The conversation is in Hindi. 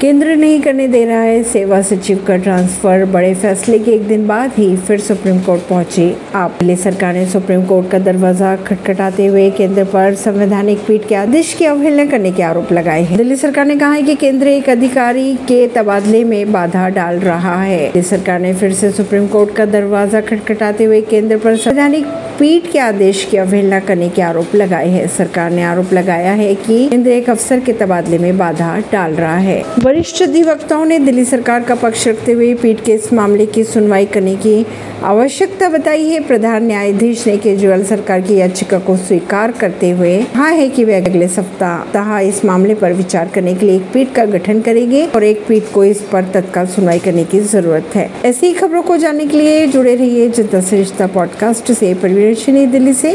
केंद्र नहीं करने दे रहा है। सेवा सचिव का ट्रांसफ़र बड़े फैसले के एक दिन बाद ही फिर सुप्रीम कोर्ट पहुँची। आप दिल्ली सरकार ने सुप्रीम कोर्ट का दरवाज़ा खटखटाते हुए केंद्र पर संवैधानिक पीठ के आदेश की अवहेलना करने के आरोप लगाए हैं। दिल्ली सरकार ने कहा है कि केंद्र एक अधिकारी के तबादले में बाधा डाल रहा है। दिल्ली सरकार ने फिर से सुप्रीम कोर्ट का दरवाज़ा खटखटाते हुए केंद्र पर संवैधानिक पीठ के आदेश की अवहेलना करने के आरोप लगाए हैं। सरकार ने आरोप लगाया है कि केंद्र एक अफसर के तबादले में बाधा डाल रहा है। वरिष्ठ अधिवक्ताओं ने दिल्ली सरकार का पक्ष रखते हुए पीठ के इस मामले की सुनवाई करने की आवश्यकता बताई है। प्रधान न्यायाधीश ने केजरीवाल सरकार की याचिका को स्वीकार करते हुए कहा है कि वे अगले सप्ताह इस मामले पर विचार करने के लिए एक पीठ का गठन करेंगे और एक पीठ को इस पर तत्काल सुनवाई करने की ज़रूरत है। ऐसी खबरों को जानने के लिए जुड़े रहिए जनता श्रेष्ठता पॉडकास्ट से। परिवेश दिल्ली से।